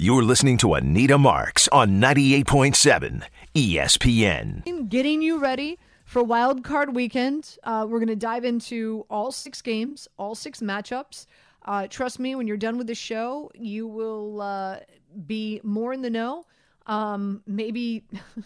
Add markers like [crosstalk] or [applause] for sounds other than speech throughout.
You're listening to Anita Marks on 98.7 ESPN. Getting you ready for Wild Card Weekend. Uh, we're going to dive into all six games, all six matchups. Uh, trust me, when you're done with the show, you will uh, be more in the know. Um, maybe. [laughs]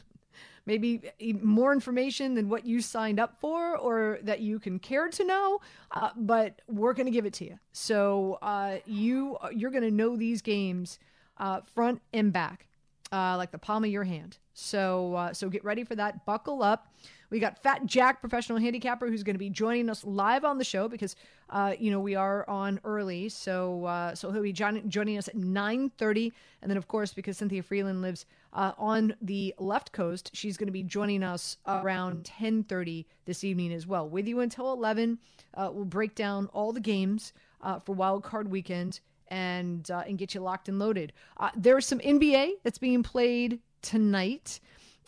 maybe more information than what you signed up for or that you can care to know uh, but we're going to give it to you so uh, you you're going to know these games uh, front and back, uh, like the palm of your hand. So, uh, so get ready for that. Buckle up. We got Fat Jack, professional handicapper, who's going to be joining us live on the show because, uh, you know, we are on early. So, uh, so he'll be joining, us at 9:30, and then of course, because Cynthia Freeland lives uh, on the left coast, she's going to be joining us around 10:30 this evening as well. With you until 11. Uh, we'll break down all the games uh, for Wild Card Weekend and uh, and get you locked and loaded. Uh, there's some NBA that's being played tonight.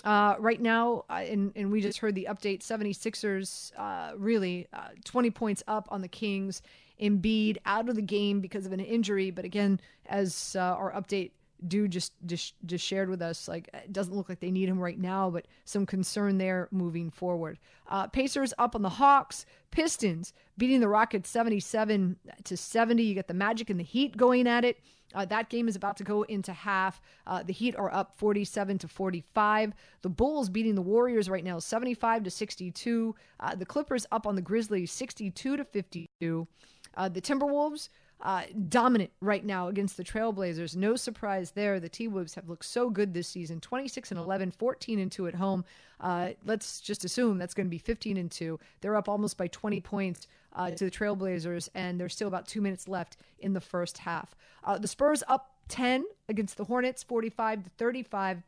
Uh, right now, uh, and, and we just heard the update 76ers uh, really uh, 20 points up on the Kings. Embiid out of the game because of an injury. But again, as our update dude just, just just shared with us like it doesn't look like they need him right now but some concern there moving forward uh, pacers up on the hawks pistons beating the rockets 77 to 70 you get the magic and the heat going at it uh, that game is about to go into half. Uh, the Heat are up 47 to 45. The Bulls beating the Warriors right now 75 to 62. Uh, the Clippers up on the Grizzlies 62 to 52. Uh, the Timberwolves uh, dominant right now against the Trailblazers. No surprise there. The T Wolves have looked so good this season 26 and 11, 14 and 2 at home. Uh, let's just assume that's going to be 15 and 2. They're up almost by 20 points. Uh, to the Trailblazers, and there's still about two minutes left in the first half. Uh, the Spurs up 10 against the Hornets, 45 to 35.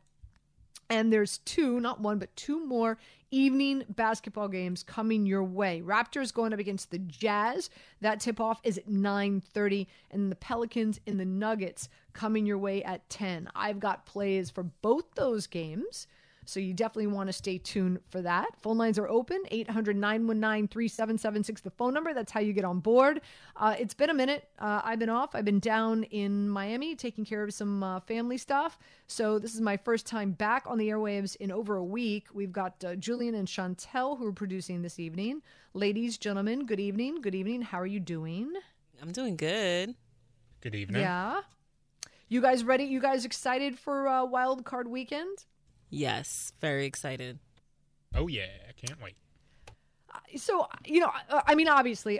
And there's two, not one, but two more evening basketball games coming your way. Raptors going up against the Jazz. That tip off is at 9:30 and the Pelicans and the Nuggets coming your way at 10. I've got plays for both those games. So you definitely want to stay tuned for that. Phone lines are open 800 919 3776, the phone number. That's how you get on board. Uh, it's been a minute. Uh, I've been off. I've been down in Miami taking care of some uh, family stuff. So this is my first time back on the airwaves in over a week. We've got uh, Julian and Chantel who are producing this evening. Ladies, gentlemen, good evening. Good evening. How are you doing? I'm doing good. Good evening. Yeah. You guys ready? You guys excited for uh, Wild Card Weekend? Yes, very excited. Oh yeah, I can't wait. So you know, I mean, obviously,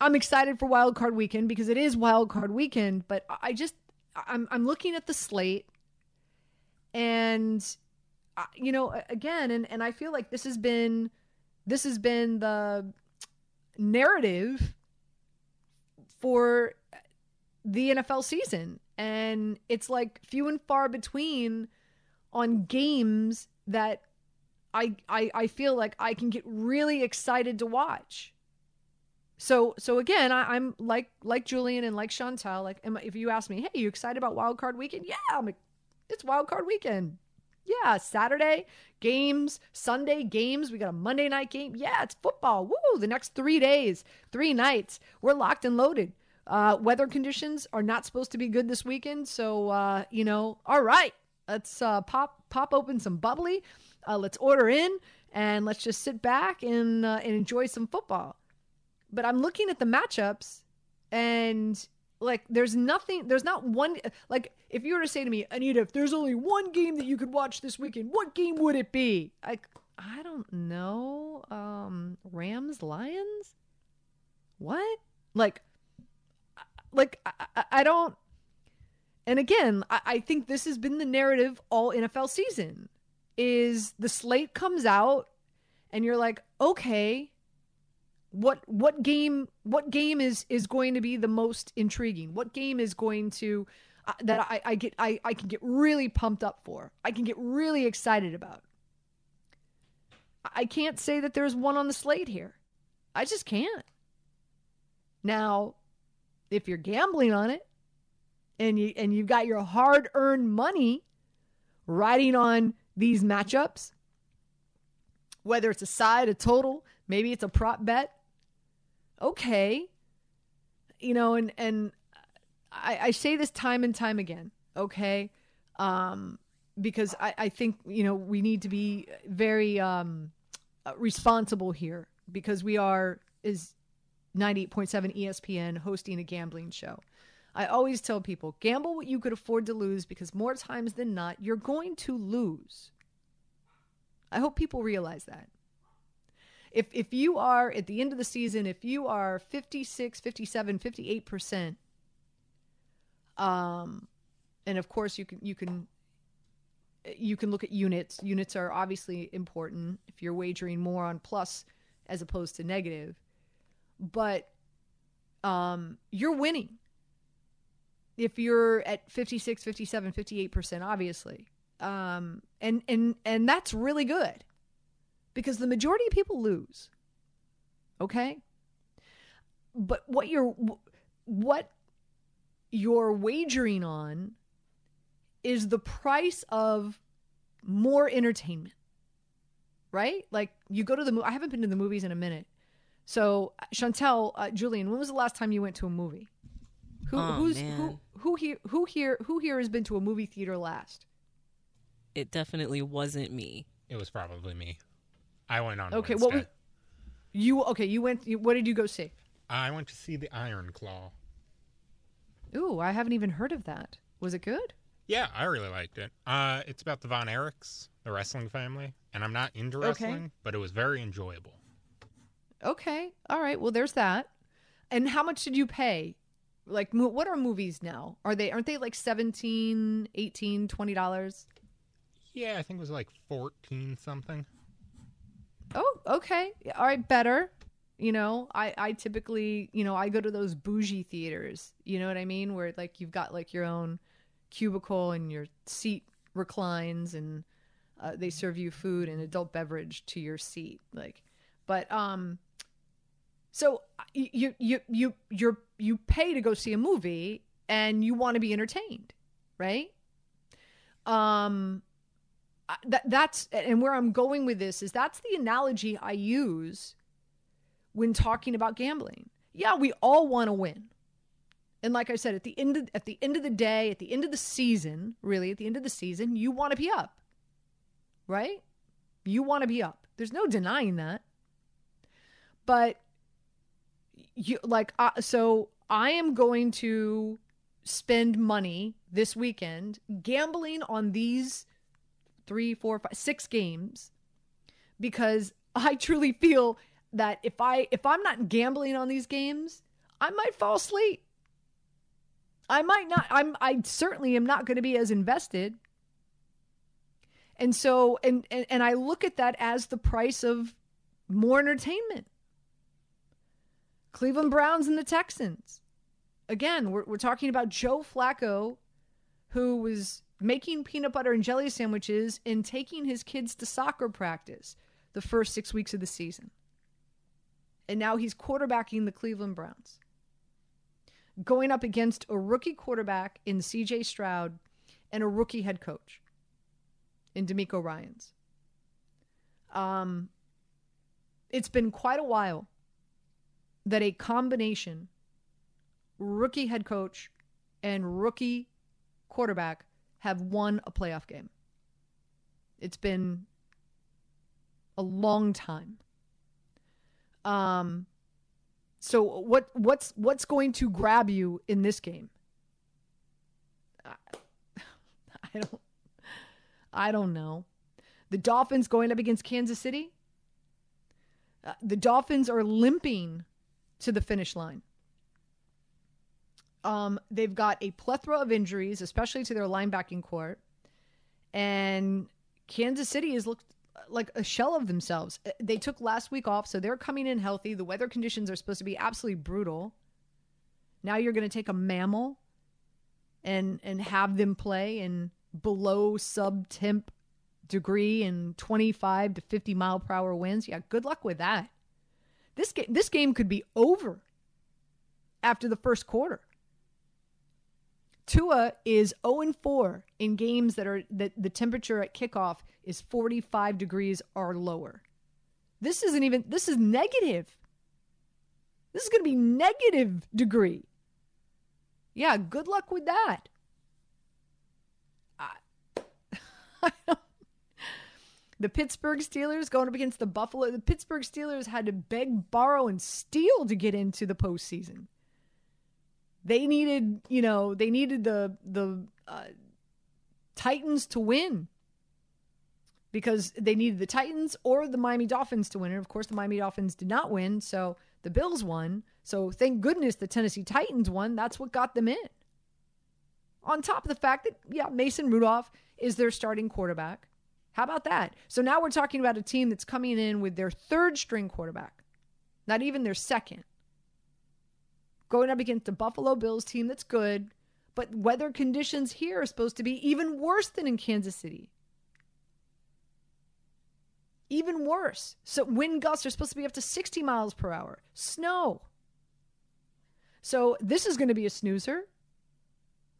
I'm excited for Wild Card Weekend because it is Wild Card Weekend. But I just, I'm, I'm looking at the slate, and you know, again, and and I feel like this has been, this has been the narrative for the NFL season, and it's like few and far between on games that I, I I feel like I can get really excited to watch. So so again, I, am like like Julian and like Chantel. Like, if you ask me, hey, you excited about Wild Card Weekend? Yeah, I'm like, it's Wild Card Weekend. Yeah, Saturday games, Sunday games. We got a Monday night game. Yeah, it's football. Woo! The next three days, three nights, we're locked and loaded. Uh, weather conditions are not supposed to be good this weekend, so uh, you know, all right, Let's uh, pop pop open some bubbly. Uh, let's order in and let's just sit back and uh, and enjoy some football. But I'm looking at the matchups and like there's nothing there's not one like if you were to say to me Anita if there's only one game that you could watch this weekend what game would it be like I don't know um Rams Lions what like like I, I don't and again, I, I think this has been the narrative all NFL season is the slate comes out and you're like, okay, what what game what game is is going to be the most intriguing? What game is going to uh, that I, I get I, I can get really pumped up for? I can get really excited about. I can't say that there's one on the slate here. I just can't. Now, if you're gambling on it, and you and you've got your hard-earned money riding on these matchups, whether it's a side, a total, maybe it's a prop bet. Okay. You know, and and I, I say this time and time again. Okay. Um, because I, I think, you know, we need to be very um, responsible here because we are, is 98.7 ESPN hosting a gambling show. I always tell people gamble what you could afford to lose because more times than not, you're going to lose. I hope people realize that. If, if you are at the end of the season, if you are 56, 57, 58%, um, and of course you can, you can, you can look at units. Units are obviously important if you're wagering more on plus as opposed to negative, but um, you're winning if you're at 56 57 58% obviously. Um, and and and that's really good because the majority of people lose okay? But what you're what you're wagering on is the price of more entertainment right? Like you go to the movie i haven't been to the movies in a minute. So chantel uh, julian when was the last time you went to a movie who, oh, who's man. who who here who here who here has been to a movie theater last? It definitely wasn't me. It was probably me. I went on. Okay, Wednesday. what was you? Okay, you went. You, what did you go see? I went to see the Iron Claw. Ooh, I haven't even heard of that. Was it good? Yeah, I really liked it. Uh, it's about the Von Erichs, the wrestling family, and I'm not into wrestling, Okay. but it was very enjoyable. Okay, all right. Well, there's that. And how much did you pay? Like, mo- what are movies now? Are they aren't they like 17 18 20 dollars? Yeah, I think it was like 14 something. Oh, okay. All right, better. You know, I I typically, you know, I go to those bougie theaters. You know what I mean? Where like you've got like your own cubicle and your seat reclines and uh, they serve you food and adult beverage to your seat. Like, but um, so you you you you you pay to go see a movie and you want to be entertained, right? Um, that that's and where I'm going with this is that's the analogy I use when talking about gambling. Yeah, we all want to win. And like I said, at the end of, at the end of the day, at the end of the season, really at the end of the season, you want to be up. Right? You want to be up. There's no denying that. But you like uh, so I am going to spend money this weekend gambling on these three, four, five, six games because I truly feel that if I if I'm not gambling on these games, I might fall asleep. I might not I'm I certainly am not going to be as invested. And so and, and and I look at that as the price of more entertainment. Cleveland Browns and the Texans. Again, we're, we're talking about Joe Flacco, who was making peanut butter and jelly sandwiches and taking his kids to soccer practice the first six weeks of the season. And now he's quarterbacking the Cleveland Browns, going up against a rookie quarterback in CJ Stroud and a rookie head coach in DeMeco Ryans. Um, it's been quite a while that a combination rookie head coach and rookie quarterback have won a playoff game. It's been a long time. Um so what what's what's going to grab you in this game? I, [laughs] don't I don't know. The Dolphins going up against Kansas City? Uh, the Dolphins are limping to the finish line. Um, they've got a plethora of injuries, especially to their linebacking corps. And Kansas City has looked like a shell of themselves. Uh, They took last week off, so they're coming in healthy. The weather conditions are supposed to be absolutely brutal. Now you're going to take a mammal and and have them play in below sub temp degree and 25 to 50 mile per hour winds. Yeah, good luck with that. This game, this game could be over after the first quarter. Tua is 0 and 4 in games that are that the temperature at kickoff is 45 degrees or lower. This isn't even this is negative. This is going to be negative degree. Yeah, good luck with that. I, [laughs] I don't the Pittsburgh Steelers going up against the Buffalo. The Pittsburgh Steelers had to beg, borrow, and steal to get into the postseason. They needed, you know, they needed the the uh, Titans to win because they needed the Titans or the Miami Dolphins to win. And of course, the Miami Dolphins did not win, so the Bills won. So thank goodness the Tennessee Titans won. That's what got them in. On top of the fact that, yeah, Mason Rudolph is their starting quarterback. How about that? So now we're talking about a team that's coming in with their third string quarterback, not even their second. Going up against the Buffalo Bills team that's good, but weather conditions here are supposed to be even worse than in Kansas City. Even worse. So wind gusts are supposed to be up to 60 miles per hour. Snow. So this is going to be a snoozer.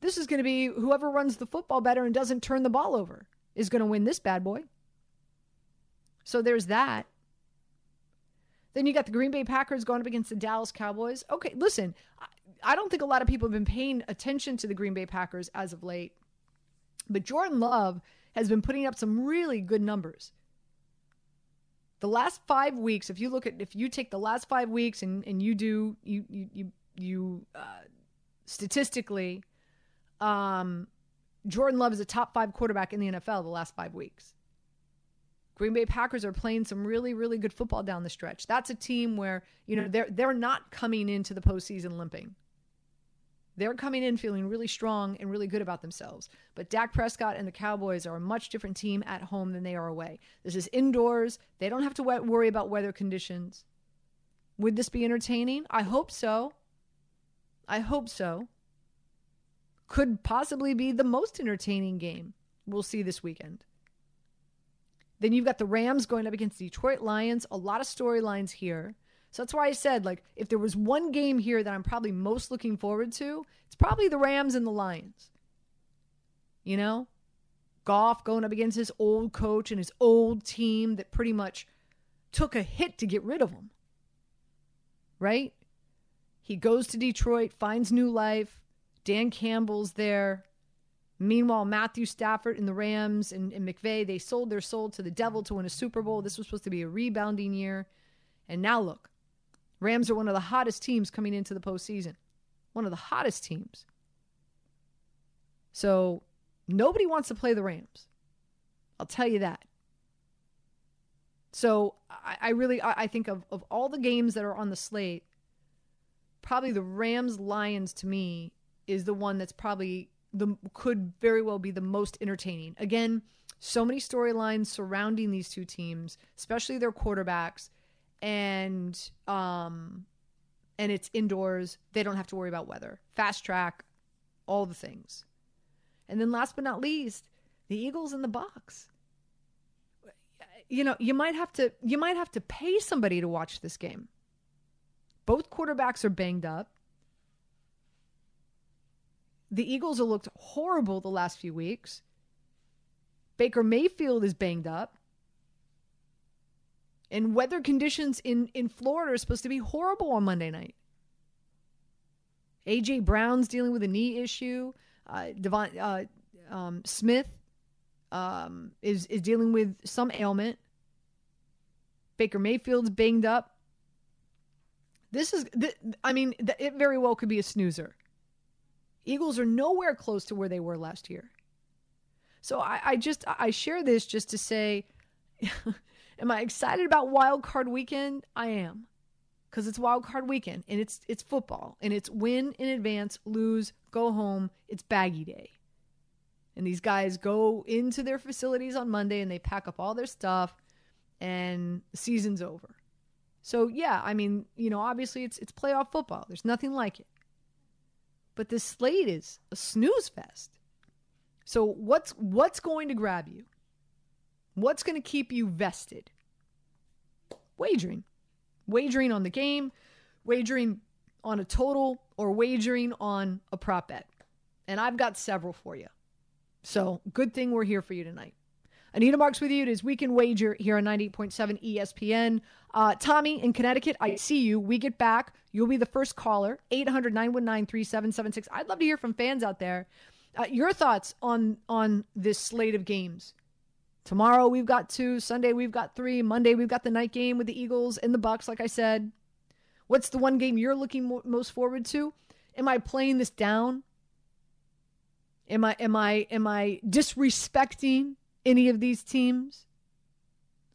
This is going to be whoever runs the football better and doesn't turn the ball over is going to win this bad boy. So there's that. Then you got the Green Bay Packers going up against the Dallas Cowboys. Okay, listen, I don't think a lot of people have been paying attention to the Green Bay Packers as of late, but Jordan Love has been putting up some really good numbers. The last five weeks, if you look at, if you take the last five weeks and, and you do, you, you, you, you uh, statistically, um, Jordan Love is a top five quarterback in the NFL the last five weeks. Green Bay Packers are playing some really, really good football down the stretch. That's a team where, you know, they're they're not coming into the postseason limping. They're coming in feeling really strong and really good about themselves. But Dak Prescott and the Cowboys are a much different team at home than they are away. This is indoors. They don't have to worry about weather conditions. Would this be entertaining? I hope so. I hope so could possibly be the most entertaining game we'll see this weekend. Then you've got the Rams going up against the Detroit Lions. A lot of storylines here. So that's why I said, like, if there was one game here that I'm probably most looking forward to, it's probably the Rams and the Lions. You know? Goff going up against his old coach and his old team that pretty much took a hit to get rid of him. Right? He goes to Detroit, finds new life, Dan Campbell's there. Meanwhile, Matthew Stafford and the Rams and, and McVay, they sold their soul to the devil to win a Super Bowl. This was supposed to be a rebounding year. And now look, Rams are one of the hottest teams coming into the postseason. One of the hottest teams. So nobody wants to play the Rams. I'll tell you that. So I, I really I, I think of, of all the games that are on the slate, probably the Rams Lions to me is the one that's probably the could very well be the most entertaining. Again, so many storylines surrounding these two teams, especially their quarterbacks, and um, and it's indoors. They don't have to worry about weather. Fast track, all the things. And then last but not least, the Eagles in the Bucs. You know, you might have to you might have to pay somebody to watch this game. Both quarterbacks are banged up the Eagles have looked horrible the last few weeks. Baker Mayfield is banged up. And weather conditions in, in Florida are supposed to be horrible on Monday night. AJ Brown's dealing with a knee issue. Uh, Devon uh, um, Smith um, is is dealing with some ailment. Baker Mayfield's banged up. This is, th- I mean, th- it very well could be a snoozer. Eagles are nowhere close to where they were last year. So I, I just I share this just to say, [laughs] am I excited about Wild Card Weekend? I am, because it's Wild Card Weekend and it's it's football and it's win in advance, lose, go home. It's baggy day, and these guys go into their facilities on Monday and they pack up all their stuff, and the season's over. So yeah, I mean, you know, obviously it's it's playoff football. There's nothing like it. But this slate is a snooze fest. So what's what's going to grab you? What's going to keep you vested? Wagering. Wagering on the game, wagering on a total, or wagering on a prop bet. And I've got several for you. So good thing we're here for you tonight. Anita Marks with you. It is Weekend Wager here on 98.7 ESPN. Uh, Tommy in Connecticut, I see you. We get back. You'll be the first caller. 800 919 3776. I'd love to hear from fans out there. Uh, your thoughts on on this slate of games Tomorrow we've got two. Sunday we've got three. Monday we've got the night game with the Eagles and the Bucks. Like I said, what's the one game you're looking most forward to? Am I playing this down? Am I am I am I disrespecting any of these teams?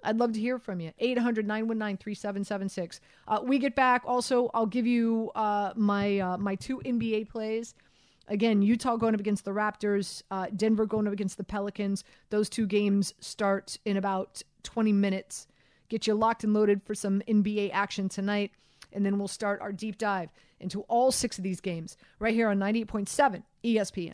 I'd love to hear from you. 800 919 3776. Uh, we get back. Also, I'll give you uh, my uh, my two NBA plays. Again, Utah going up against the Raptors, uh, Denver going up against the Pelicans. Those two games start in about 20 minutes. Get you locked and loaded for some NBA action tonight. And then we'll start our deep dive into all six of these games right here on 98.7 ESPN.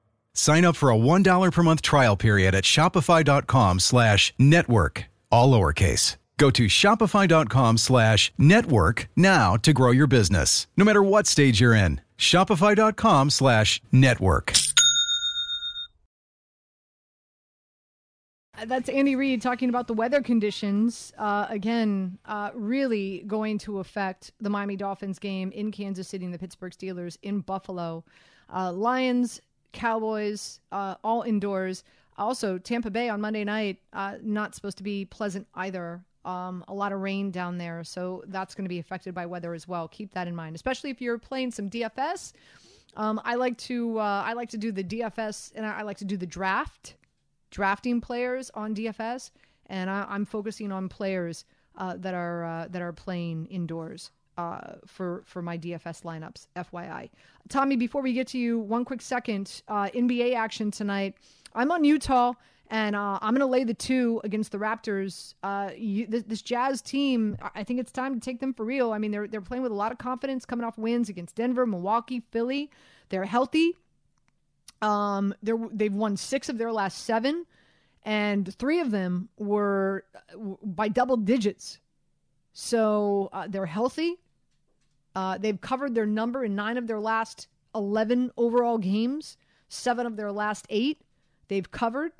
Sign up for a $1 per month trial period at shopify.com slash network, all lowercase. Go to shopify.com slash network now to grow your business, no matter what stage you're in. Shopify.com slash network. That's Andy Reid talking about the weather conditions. Uh, again, uh, really going to affect the Miami Dolphins game in Kansas City and the Pittsburgh Steelers in Buffalo. Uh, Lions Cowboys, uh, all indoors. Also, Tampa Bay on Monday night, uh, not supposed to be pleasant either. Um, a lot of rain down there, so that's going to be affected by weather as well. Keep that in mind, especially if you're playing some DFS. Um, I like to uh, I like to do the DFS and I like to do the draft, drafting players on DFS, and I, am focusing on players uh, that are uh, that are playing indoors uh, for for my DFS lineups. FYI, Tommy. Before we get to you, one quick second. Uh, NBA action tonight. I'm on Utah, and uh, I'm going to lay the two against the Raptors. Uh, you, this, this, Jazz team, I think it's time to take them for real. I mean, they're they're playing with a lot of confidence, coming off wins against Denver, Milwaukee, Philly. They're healthy. Um, they're they've won six of their last seven, and three of them were uh, by double digits. So uh, they're healthy. Uh, they've covered their number in nine of their last 11 overall games, seven of their last eight. They've covered.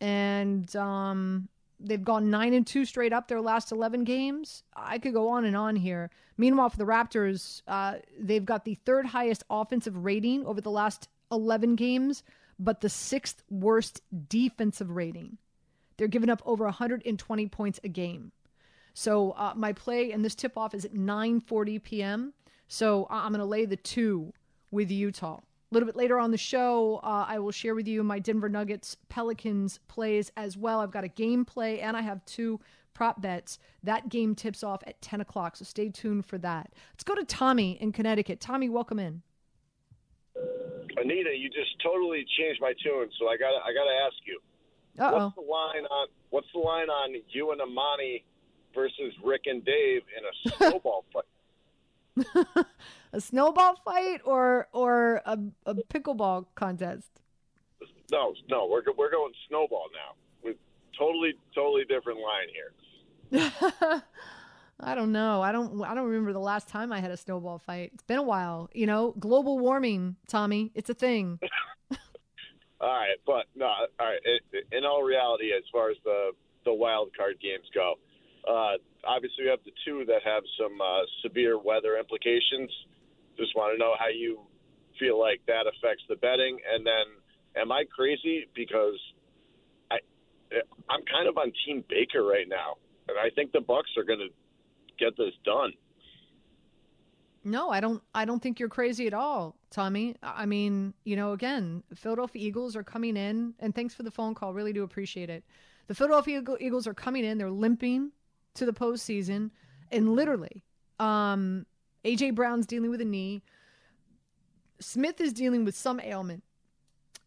And um, they've gone nine and two straight up their last 11 games. I could go on and on here. Meanwhile, for the Raptors, uh, they've got the third highest offensive rating over the last 11 games, but the sixth worst defensive rating. They're giving up over 120 points a game. So uh, my play and this tip off is at 9:40 p.m. So I'm going to lay the two with Utah. A little bit later on the show, uh, I will share with you my Denver Nuggets Pelicans plays as well. I've got a game play and I have two prop bets. That game tips off at 10 o'clock, so stay tuned for that. Let's go to Tommy in Connecticut. Tommy, welcome in. Anita, you just totally changed my tune, so I got I got to ask you. Uh-oh. What's the line on What's the line on you and Amani versus Rick and Dave in a snowball [laughs] fight. a snowball fight or or a, a pickleball contest? No, no, we're we're going snowball now. With totally totally different line here. [laughs] I don't know. I don't. I don't remember the last time I had a snowball fight. It's been a while. You know, global warming, Tommy. It's a thing. [laughs] all right, but no. All right. It, in all reality, as far as the the wild card games go, uh, obviously, we have the two that have some uh, severe weather implications. Just want to know how you feel like that affects the betting, and then am I crazy because I I'm kind of on Team Baker right now, and I think the Bucks are going to get this done. No, I don't. I don't think you're crazy at all, Tommy. I mean, you know, again, Philadelphia Eagles are coming in, and thanks for the phone call. Really do appreciate it. The Philadelphia Eagles are coming in. They're limping to the postseason. And literally, um, AJ Brown's dealing with a knee. Smith is dealing with some ailment.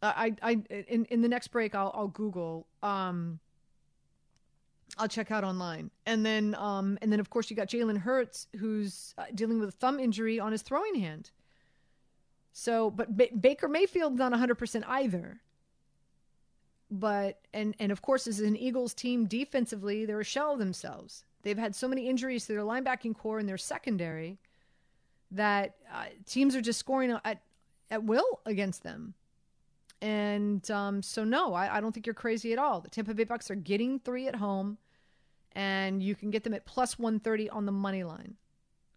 I, I, in, in the next break, I'll, I'll Google. Um, I'll check out online, and then, um, and then of course you got Jalen Hurts, who's uh, dealing with a thumb injury on his throwing hand. So, but ba- Baker Mayfield's not 100 percent either. But and and of course, as an Eagles team defensively, they're a shell of themselves. They've had so many injuries to their linebacking corps and their secondary that uh, teams are just scoring at at will against them. And um, so, no, I, I don't think you're crazy at all. The Tampa Bay Bucks are getting three at home, and you can get them at plus 130 on the money line.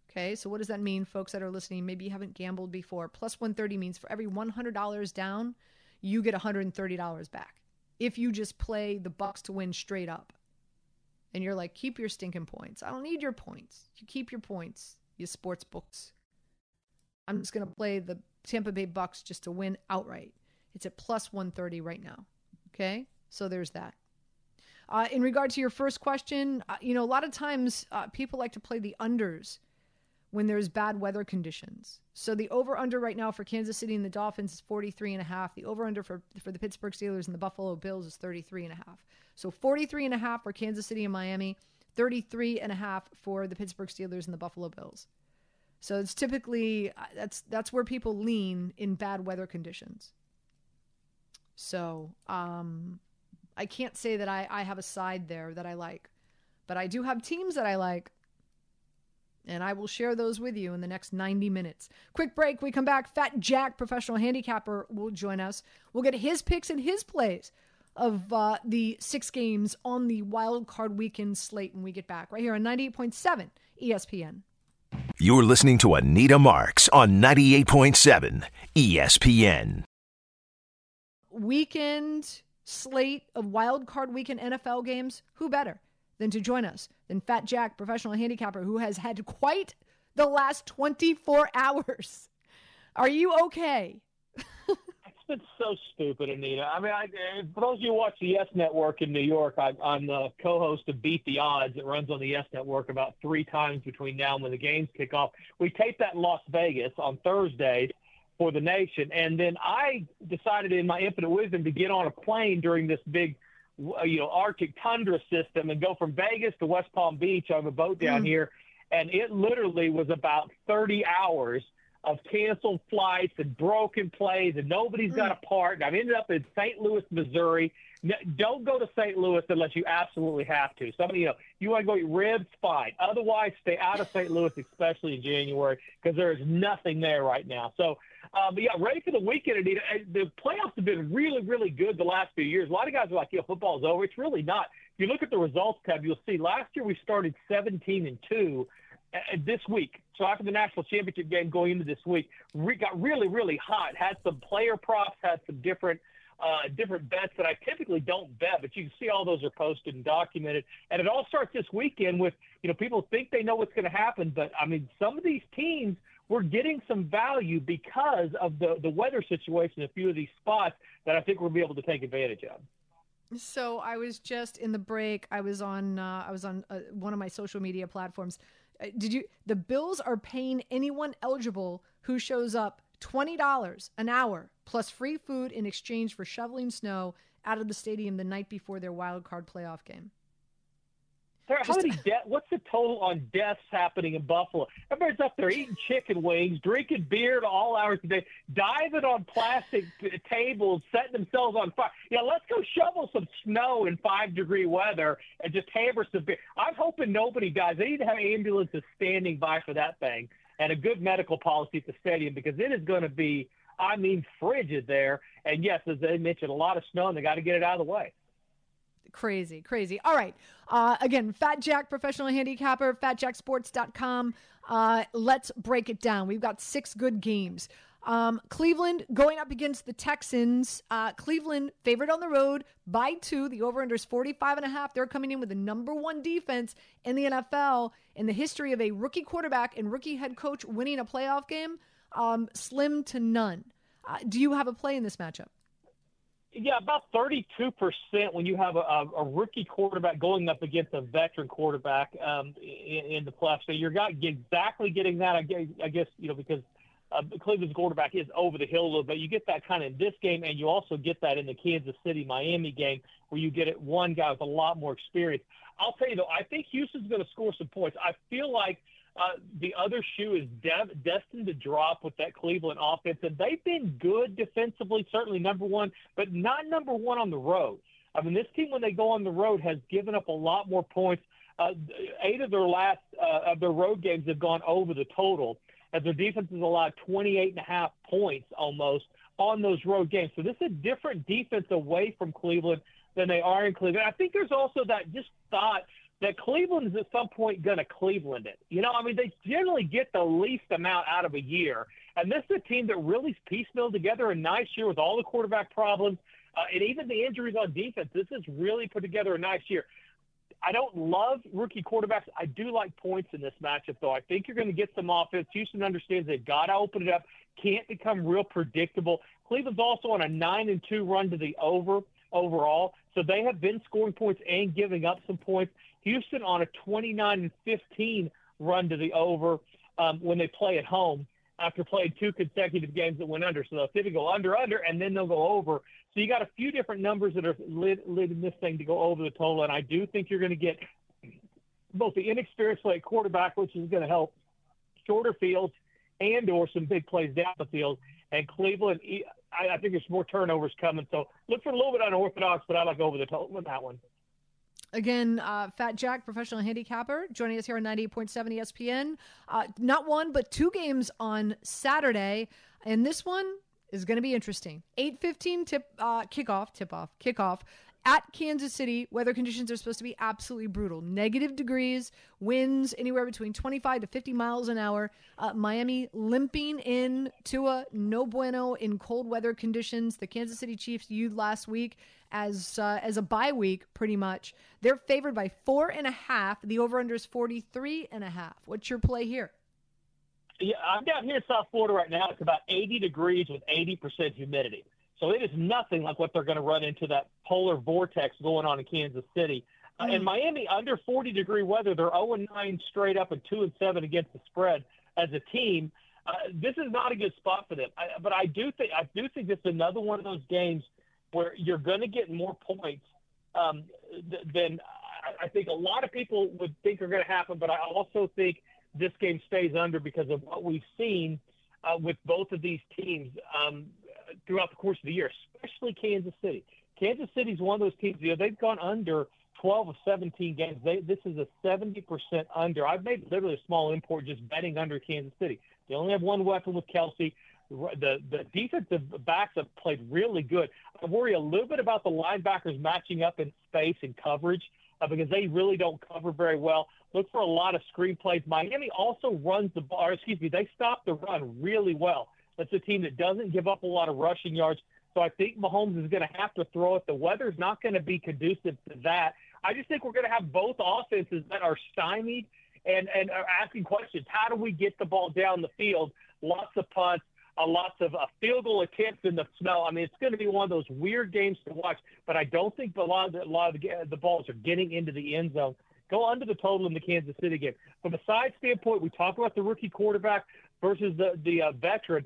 Okay, so what does that mean, folks that are listening? Maybe you haven't gambled before. Plus 130 means for every $100 down, you get $130 back. If you just play the Bucks to win straight up. And you're like, keep your stinking points. I don't need your points. You keep your points, you sports books. I'm just going to play the Tampa Bay Bucks just to win outright. It's at plus 130 right now. Okay, so there's that. Uh, in regard to your first question, uh, you know, a lot of times uh, people like to play the unders when there's bad weather conditions. So the over under right now for Kansas City and the Dolphins is 43 and a half. The over under for for the Pittsburgh Steelers and the Buffalo Bills is 33 and a half. So 43 and a half for Kansas City and Miami, 33 and a half for the Pittsburgh Steelers and the Buffalo Bills. So it's typically uh, that's that's where people lean in bad weather conditions. So um, I can't say that I, I have a side there that I like, but I do have teams that I like. And I will share those with you in the next 90 minutes. Quick break. We come back. Fat Jack, professional handicapper, will join us. We'll get his picks and his plays of uh, the six games on the wild card weekend slate when we get back. Right here on 98.7 ESPN. You're listening to Anita Marks on 98.7 ESPN. Weekend slate of wild card weekend NFL games. Who better than to join us than Fat Jack, professional handicapper, who has had quite the last 24 [laughs] hours? Are you okay? [laughs] it's been so stupid, Anita. I mean, I, eh, for those of you who watch the Yes Network in New York, I, I'm the co-host of Beat the Odds. It runs on the Yes Network about three times between now and when the games kick off. We tape that in Las Vegas on Thursday for the nation, and then I decided, in my infinite wisdom, to get on a plane during this big, you know, Arctic tundra system and go from Vegas to West Palm Beach on the boat down mm. here, and it literally was about 30 hours – of canceled flights and broken plays, and nobody's got a part. And I've ended up in St. Louis, Missouri. Don't go to St. Louis unless you absolutely have to. Some, you know, you want to go eat ribs, fine. Otherwise, stay out of St. Louis, especially in January, because there is nothing there right now. So, um, but yeah, ready for the weekend, Anita. The playoffs have been really, really good the last few years. A lot of guys are like, "Yeah, football's over." It's really not. If you look at the results tab, you'll see last year we started 17 and two uh, this week. So after the national championship game going into this week, we got really, really hot. Had some player props, had some different uh, different bets that I typically don't bet, but you can see all those are posted and documented. And it all starts this weekend with, you know, people think they know what's going to happen, but I mean, some of these teams we're getting some value because of the the weather situation. A few of these spots that I think we'll be able to take advantage of. So I was just in the break. I was on uh, I was on uh, one of my social media platforms uh, did you? The Bills are paying anyone eligible who shows up $20 an hour plus free food in exchange for shoveling snow out of the stadium the night before their wild card playoff game. How many de- what's the total on deaths happening in Buffalo? Everybody's up there eating chicken wings, drinking beer all hours of the day, diving on plastic tables, setting themselves on fire. Yeah, let's go shovel some snow in five degree weather and just hammer some beer. I'm hoping nobody, guys. They need to have ambulances standing by for that thing and a good medical policy at the stadium because it is going to be, I mean, frigid there. And yes, as they mentioned, a lot of snow, and they got to get it out of the way crazy, crazy. All right. Uh, again, Fat Jack, professional handicapper, fatjacksports.com. Uh, let's break it down. We've got six good games. Um, Cleveland going up against the Texans. Uh, Cleveland favored on the road by two. The over under is 45 and a half. They're coming in with the number one defense in the NFL in the history of a rookie quarterback and rookie head coach winning a playoff game. Um, slim to none. Uh, do you have a play in this matchup? Yeah, about 32% when you have a, a, rookie quarterback going up against a veteran quarterback um, in, in, the playoffs. So you're not exactly getting that, I guess, I guess you know, because uh, Cleveland's quarterback is over the hill a little bit. You get that kind of in this game, and you also get that in the Kansas City Miami game where you get it one guy with a lot more experience. I'll tell you, though, I think Houston's going to score some points. I feel like uh, the other shoe is de- destined to drop with that Cleveland offense. And they've been good defensively, certainly number one, but not number one on the road. I mean, this team, when they go on the road, has given up a lot more points. Uh, eight of their last uh, of their road games have gone over the total, as their defense has allowed 28 and a half points almost on those road games. So this is a different defense away from Cleveland than they are in Cleveland. I think there's also that just thought that Cleveland is at some point going to Cleveland it. You know, I mean, they generally get the least amount out of a year. And this is a team that really piecemealed together a nice year with all the quarterback problems uh, and even the injuries on defense. This has really put together a nice year. I don't love rookie quarterbacks. I do like points in this matchup, though. I think you're going to get some offense. Houston understands they've got to open it up. Can't become real predictable. Cleveland's also on a nine and two run to the over overall, so they have been scoring points and giving up some points. Houston on a 29 and 15 run to the over um, when they play at home after playing two consecutive games that went under. So they'll typically go under, under, and then they'll go over. So you got a few different numbers that are lit in this thing to go over the total, and I do think you're going to get both the inexperienced play quarterback, which is going to help shorter fields and or some big plays down the field. And Cleveland, I, I think there's more turnovers coming. So look for a little bit unorthodox, but I like over the total with that one. Again, uh, Fat Jack, professional handicapper, joining us here on 98.7 ESPN. Uh, not one, but two games on Saturday. And this one is going to be interesting. 8.15 tip, uh, kickoff, tip off, kickoff at Kansas City, weather conditions are supposed to be absolutely brutal. Negative degrees, winds anywhere between 25 to 50 miles an hour. Uh, Miami limping in to a no bueno in cold weather conditions. The Kansas City Chiefs used last week as uh, as a bye week, pretty much. They're favored by four and a half. The over under is 43 and a half. What's your play here? Yeah, I'm down here in South Florida right now. It's about 80 degrees with 80% humidity. So it is nothing like what they're going to run into that polar vortex going on in Kansas City. Uh, mm. And Miami, under 40 degree weather, they're 0 and 9 straight up and 2 and 7 against the spread as a team. Uh, this is not a good spot for them. I, but I do think I do think this is another one of those games where you're going to get more points um, th- than I, I think a lot of people would think are going to happen. But I also think this game stays under because of what we've seen uh, with both of these teams. Um, throughout the course of the year, especially Kansas City. Kansas City is one of those teams. You know, they've gone under 12 of 17 games. They, this is a 70% under. I've made literally a small import just betting under Kansas City. They only have one weapon with Kelce. The the defensive backs have played really good. I worry a little bit about the linebackers matching up in space and coverage uh, because they really don't cover very well. Look for a lot of screen plays. Miami also runs the ball. Excuse me, they stop the run really well. That's a team that doesn't give up a lot of rushing yards. So I think Mahomes is going to have to throw it. The weather's not going to be conducive to that. I just think we're going to have both offenses that are stymied and and are asking questions. How do we get the ball down the field? Lots of punts, uh, lots of uh, field goal attempts in the snow. I mean, it's going to be one of those weird games to watch. But I don't think a lot of the, a lot of the, the balls are getting into the end zone. Go under the total in the Kansas City game. From a side standpoint, we talk about the rookie quarterback versus the the uh, veteran.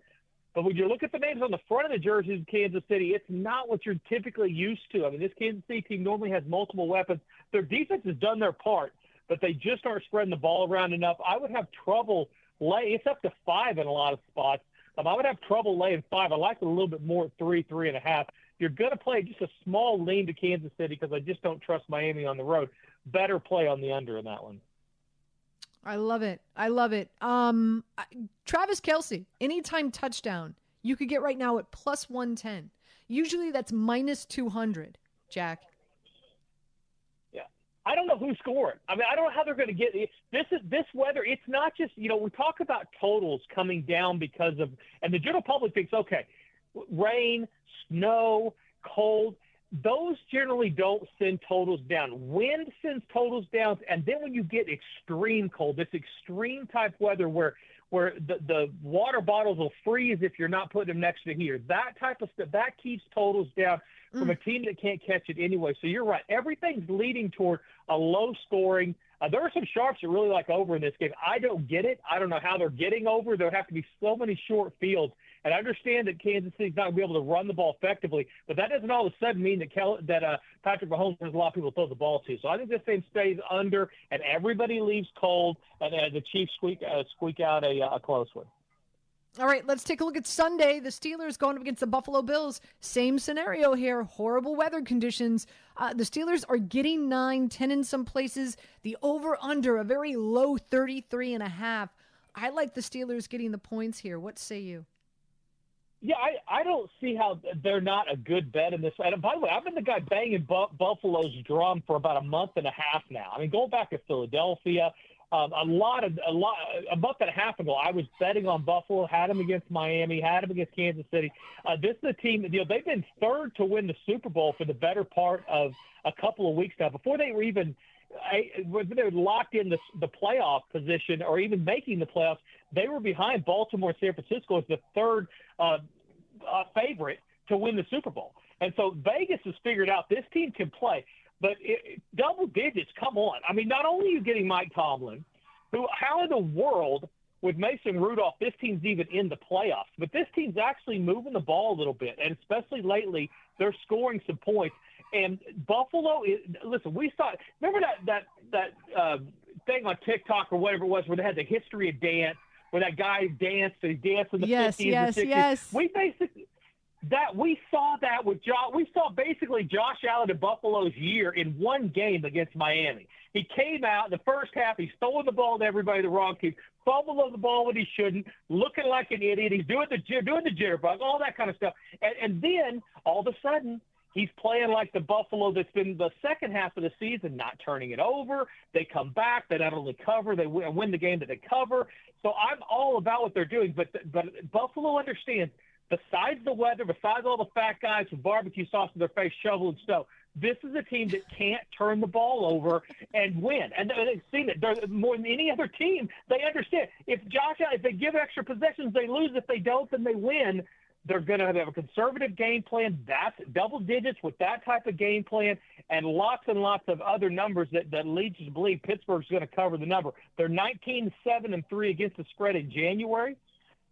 But when you look at the names on the front of the jerseys in Kansas City, it's not what you're typically used to. I mean, this Kansas City team normally has multiple weapons. Their defense has done their part, but they just aren't spreading the ball around enough. I would have trouble lay. It's up to five in a lot of spots. Um, I would have trouble laying five. I like it a little bit more at three, three and a half. You're going to play just a small lean to Kansas City because I just don't trust Miami on the road. Better play on the under in that one. I love it. I love it. Um, Travis Kelce, anytime touchdown, you could get right now at plus 110. Usually that's minus 200, Jack. Yeah. I don't know who scored. I mean, I don't know how they're going to get. This is this weather. It's not just, you know, we talk about totals coming down because of, and the general public thinks, okay, rain, snow, cold those generally don't send totals down. Wind sends totals down, and then when you get extreme cold, this extreme type weather where where the, the water bottles will freeze if you're not putting them next to the heater. That type of stuff that keeps totals down from mm. a team that can't catch it anyway. So you're right. Everything's leading toward a low scoring, Uh, there are some sharps that really like over in this game. I don't get it. I don't know how they're getting over. There have to be so many short fields. And I understand that Kansas City's not going to be able to run the ball effectively, but that doesn't all of a sudden mean that Kel- that uh, Patrick Mahomes has a lot of people to throw the ball to. So I think this game stays under, and everybody leaves cold, and uh, the Chiefs squeak uh, squeak out a, a close one. All right, let's take a look at Sunday. The Steelers going up against the Buffalo Bills. Same scenario here. Horrible weather conditions. Uh, the Steelers are getting 9, 10 in some places. The over under a very low 33 and a half. I like the Steelers getting the points here. What say you? Yeah, I, I don't see how they're not a good bet in this. And by the way, I've been the guy banging Bu- Buffalo's drum for about a month and a half now. I mean, going back to Philadelphia, um, a lot of a lot a month and a half ago, I was betting on Buffalo, had them against Miami, had them against Kansas City. Uh, this is a team you know they've been third to win the Super Bowl for the better part of a couple of weeks now. Before they were even when they were locked in the, the playoff position or even making the playoffs, they were behind Baltimore San Francisco as the third uh, uh, favorite to win the Super Bowl. And so Vegas has figured out this team can play. But it, double digits, come on. I mean, not only are you getting Mike Tomlin, who, how in the world with Mason Rudolph, this team's even in the playoffs, but this team's actually moving the ball a little bit, and especially lately, they're scoring some points. And Buffalo is listen. We saw. Remember that that that uh, thing on TikTok or whatever it was, where they had the history of dance, where that guy danced and he danced in the yes, 50s yes, and 60s. Yes. We basically that we saw that with Josh. We saw basically Josh Allen in Buffalo's year in one game against Miami. He came out in the first half. He's throwing the ball to everybody, the wrong team, fumbling the ball when he shouldn't, looking like an idiot. He's doing the doing the jitterbug, all that kind of stuff. And, and then all of a sudden, he's playing like the Buffalo that's been the second half of the season, not turning it over. They come back. They not only cover, they win the game that they cover. So I'm all about what they're doing. But but Buffalo understands besides the weather, besides all the fat guys with barbecue sauce in their face, shoveling snow, this is a team that can't turn the ball over and win. And they've seen it They're, more than any other team. They understand if Josh, if they give extra possessions, they lose. If they don't, then they win. They're going to have a conservative game plan. That's double digits with that type of game plan, and lots and lots of other numbers that, that leads you to believe Pittsburgh's going to cover the number. They're 19 7 and 3 against the spread in January.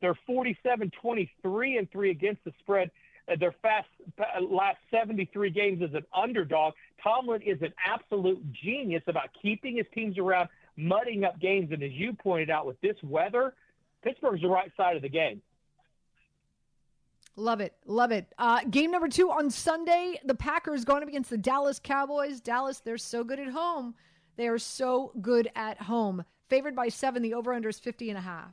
They're 47 23 and 3 against the spread. Uh, their fast last 73 games as an underdog. Tomlin is an absolute genius about keeping his teams around, mudding up games. And as you pointed out, with this weather, Pittsburgh's the right side of the game. Love it. Love it. Uh, game number two on Sunday. The Packers going up against the Dallas Cowboys. Dallas, they're so good at home. They are so good at home. Favored by seven. The over under is 50 and a half.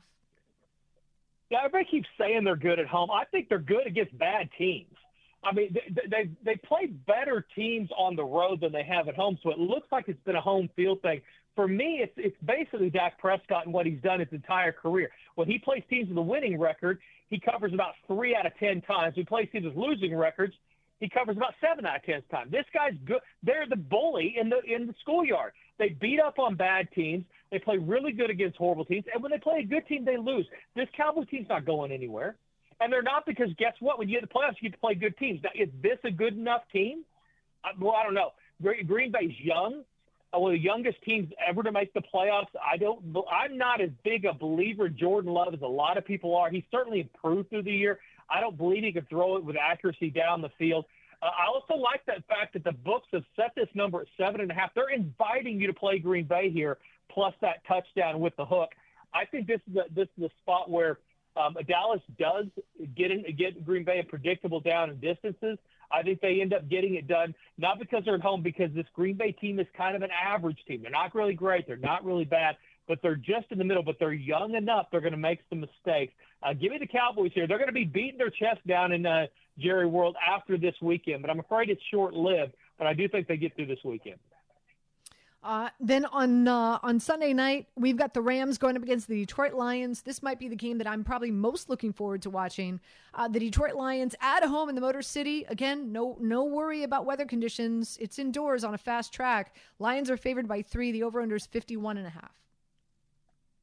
Yeah, everybody keeps saying they're good at home. I think they're good against bad teams. I mean, they, they they play better teams on the road than they have at home, so it looks like it's been a home field thing. For me, it's it's basically Dak Prescott and what he's done his entire career. When he plays teams with a winning record, he covers about three out of ten times. When he plays teams with losing records, he covers about seven out of ten times. This guy's good. They're the bully in the in the schoolyard. They beat up on bad teams. They play really good against horrible teams. And when they play a good team, they lose. This Cowboy team's not going anywhere. And they're not because guess what? When you get the playoffs, you get to play good teams. Now, is this a good enough team? Well, I don't know. Green Bay's young. Uh, one of the youngest teams ever to make the playoffs. I don't. I'm not as big a believer in Jordan Love as a lot of people are. He's certainly improved through the year. I don't believe he can throw it with accuracy down the field. Uh, I also like that fact that the books have set this number at seven and a half. They're inviting you to play Green Bay here plus that touchdown with the hook. I think this is a, this is a spot where um, Dallas does get in, get Green Bay a predictable down in distances. I think they end up getting it done not because they're at home, because this Green Bay team is kind of an average team. They're not really great, they're not really bad, but they're just in the middle. But they're young enough; they're going to make some mistakes. Uh, give me the Cowboys here. They're going to be beating their chest down in uh, Jerry World after this weekend, but I'm afraid it's short lived. But I do think they get through this weekend. Uh, then on uh, on Sunday night, we've got the Rams going up against the Detroit Lions. This might be the game that I'm probably most looking forward to watching. Uh, the Detroit Lions at home in the Motor City. Again, no no worry about weather conditions. It's indoors on a fast track. Lions are favored by three. The over/under is 51 and a half.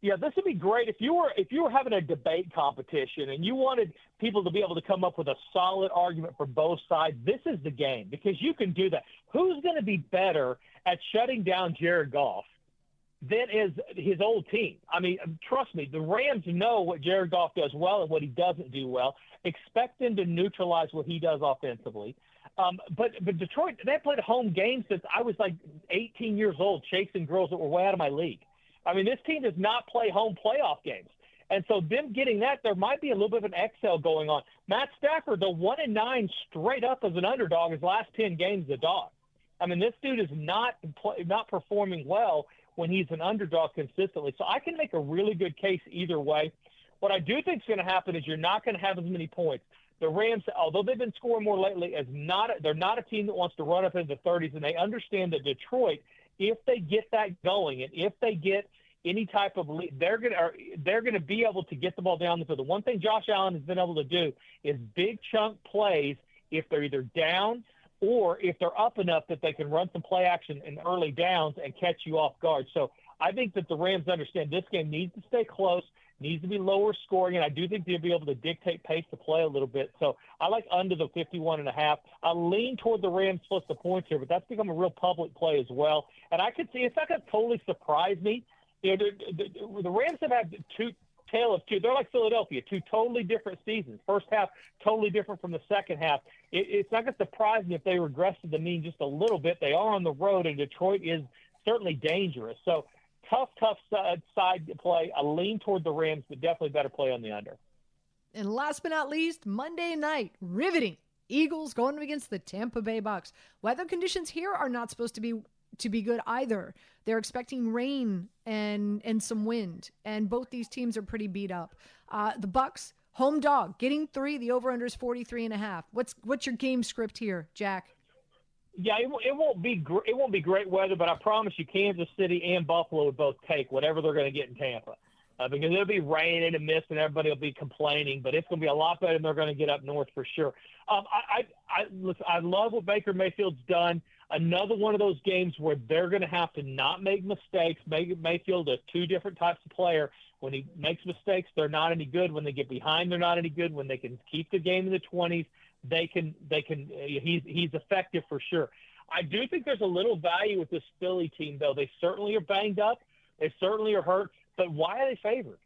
Yeah, this would be great if you were if you were having a debate competition and you wanted people to be able to come up with a solid argument for both sides. This is the game because you can do that. Who's going to be better at shutting down Jared Goff than is his old team. I mean, trust me, the Rams know what Jared Goff does well and what he doesn't do well. Expect him to neutralize what he does offensively. Um, but but Detroit, they played home game since I was like 18 years old, chasing girls that were way out of my league. I mean, this team does not play home playoff games. And so them getting that, there might be a little bit of an excel going on. Matt Stafford, the one and nine straight up as an underdog, his last ten games a dog. I mean, this dude is not not performing well when he's an underdog consistently. So I can make a really good case either way. What I do think is going to happen is you're not going to have as many points. The Rams, although they've been scoring more lately, is not they're not a team that wants to run up into the 30s, and they understand that Detroit, if they get that going, and if they get any type of lead, they're going to they're going to be able to get the ball down the field. The one thing Josh Allen has been able to do is big chunk plays if they're either down or if they're up enough that they can run some play action in early downs and catch you off guard. So I think that the Rams understand this game needs to stay close, needs to be lower scoring, and I do think they'll be able to dictate pace to play a little bit. So I like under the 51 and a half. I lean toward the Rams plus the points here, but that's become a real public play as well. And I could see it's not going to totally surprise me you know, the, the, Rams have had two tale of two. They're like Philadelphia, two totally different seasons. First half totally different from the second half. It, it's not going to surprise me if they regress to the mean just a little bit. They are on the road, and Detroit is certainly dangerous. So tough, tough side, side play. I lean toward the Rams, but definitely better play on the under. And last but not least, Monday night, riveting. Eagles going against the Tampa Bay Bucs. Weather conditions here are not supposed to be to be good either. They're expecting rain and and some wind, and both these teams are pretty beat up. Uh, the Bucs home dog getting three. The over under is 43 and a half. What's what's your game script here, Jack? Yeah, it, it won't be gr- it won't be great weather, but I promise you, Kansas City and Buffalo would both take whatever they're going to get in Tampa. Uh, because it'll be raining and mist and everybody will be complaining, but it's going to be a lot better than they're going to get up north for sure. Um, I, I, I, listen, I love what Baker Mayfield's done another one of those games where they're going to have to not make mistakes. Mayfield is two different types of player. When he makes mistakes, they're not any good. When they get behind, they're not any good. When they can keep the game in the 20s, they can they can. Uh, he's he's effective for sure. I do think there's a little value with this Philly team, though. They certainly are banged up. They certainly are hurt. But why are they favored?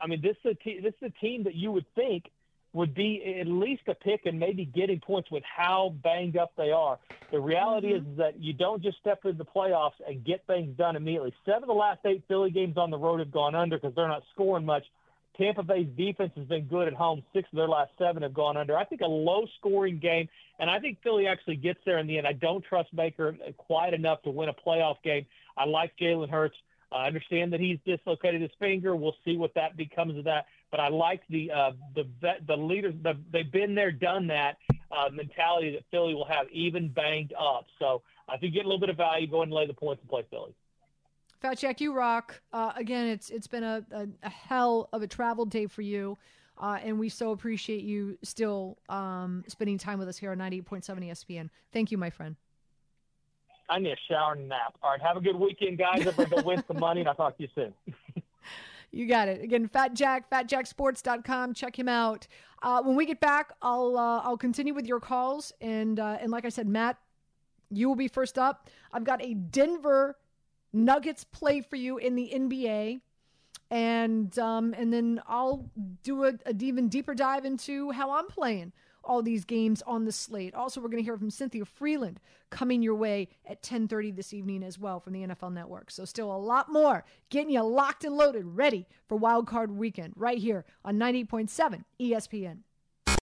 I mean, this is a te- this is a team that you would think would be at least a pick and maybe getting points with how banged up they are. The reality mm-hmm. is that you don't just step into the playoffs and get things done immediately. Seven of the last eight Philly games on the road have gone under because they're not scoring much. Tampa Bay's defense has been good at home. Six of their last seven have gone under. I think a low scoring game, and I think Philly actually gets there in the end. I don't trust Baker quite enough to win a playoff game. I like Jalen Hurts. I understand that he's dislocated his finger. We'll see what that becomes of that. But I like the uh, the the leaders. The, they've been there, done that uh, mentality that Philly will have, even banged up. So I think get a little bit of value, go and lay the points and play Philly. Fat Jack, you rock. Uh, again, it's it's been a, a, a, hell of a travel day for you, uh, and we so appreciate you still um, spending time with us here on 98.7 ESPN. Thank you, my friend. I need a shower and nap. All right, have a good weekend, guys. I'm going to win some money, and I'll talk to you soon. [laughs] You got it. Again, Fat Jack, fatjacksports.com. Check him out. Uh, when we get back, I'll uh, I'll continue with your calls and uh, and like I said, Matt, you will be first up. I've got a Denver Nuggets play for you in the NBA, and um, and then I'll do a, a even deeper dive into how I'm playing all these games on the slate. Also, we're going to hear from Cynthia Frelund coming your way at 10:30 this evening as well from the NFL Network. So still a lot more getting you locked and loaded, ready for Wild Card Weekend right here on 98.7 ESPN.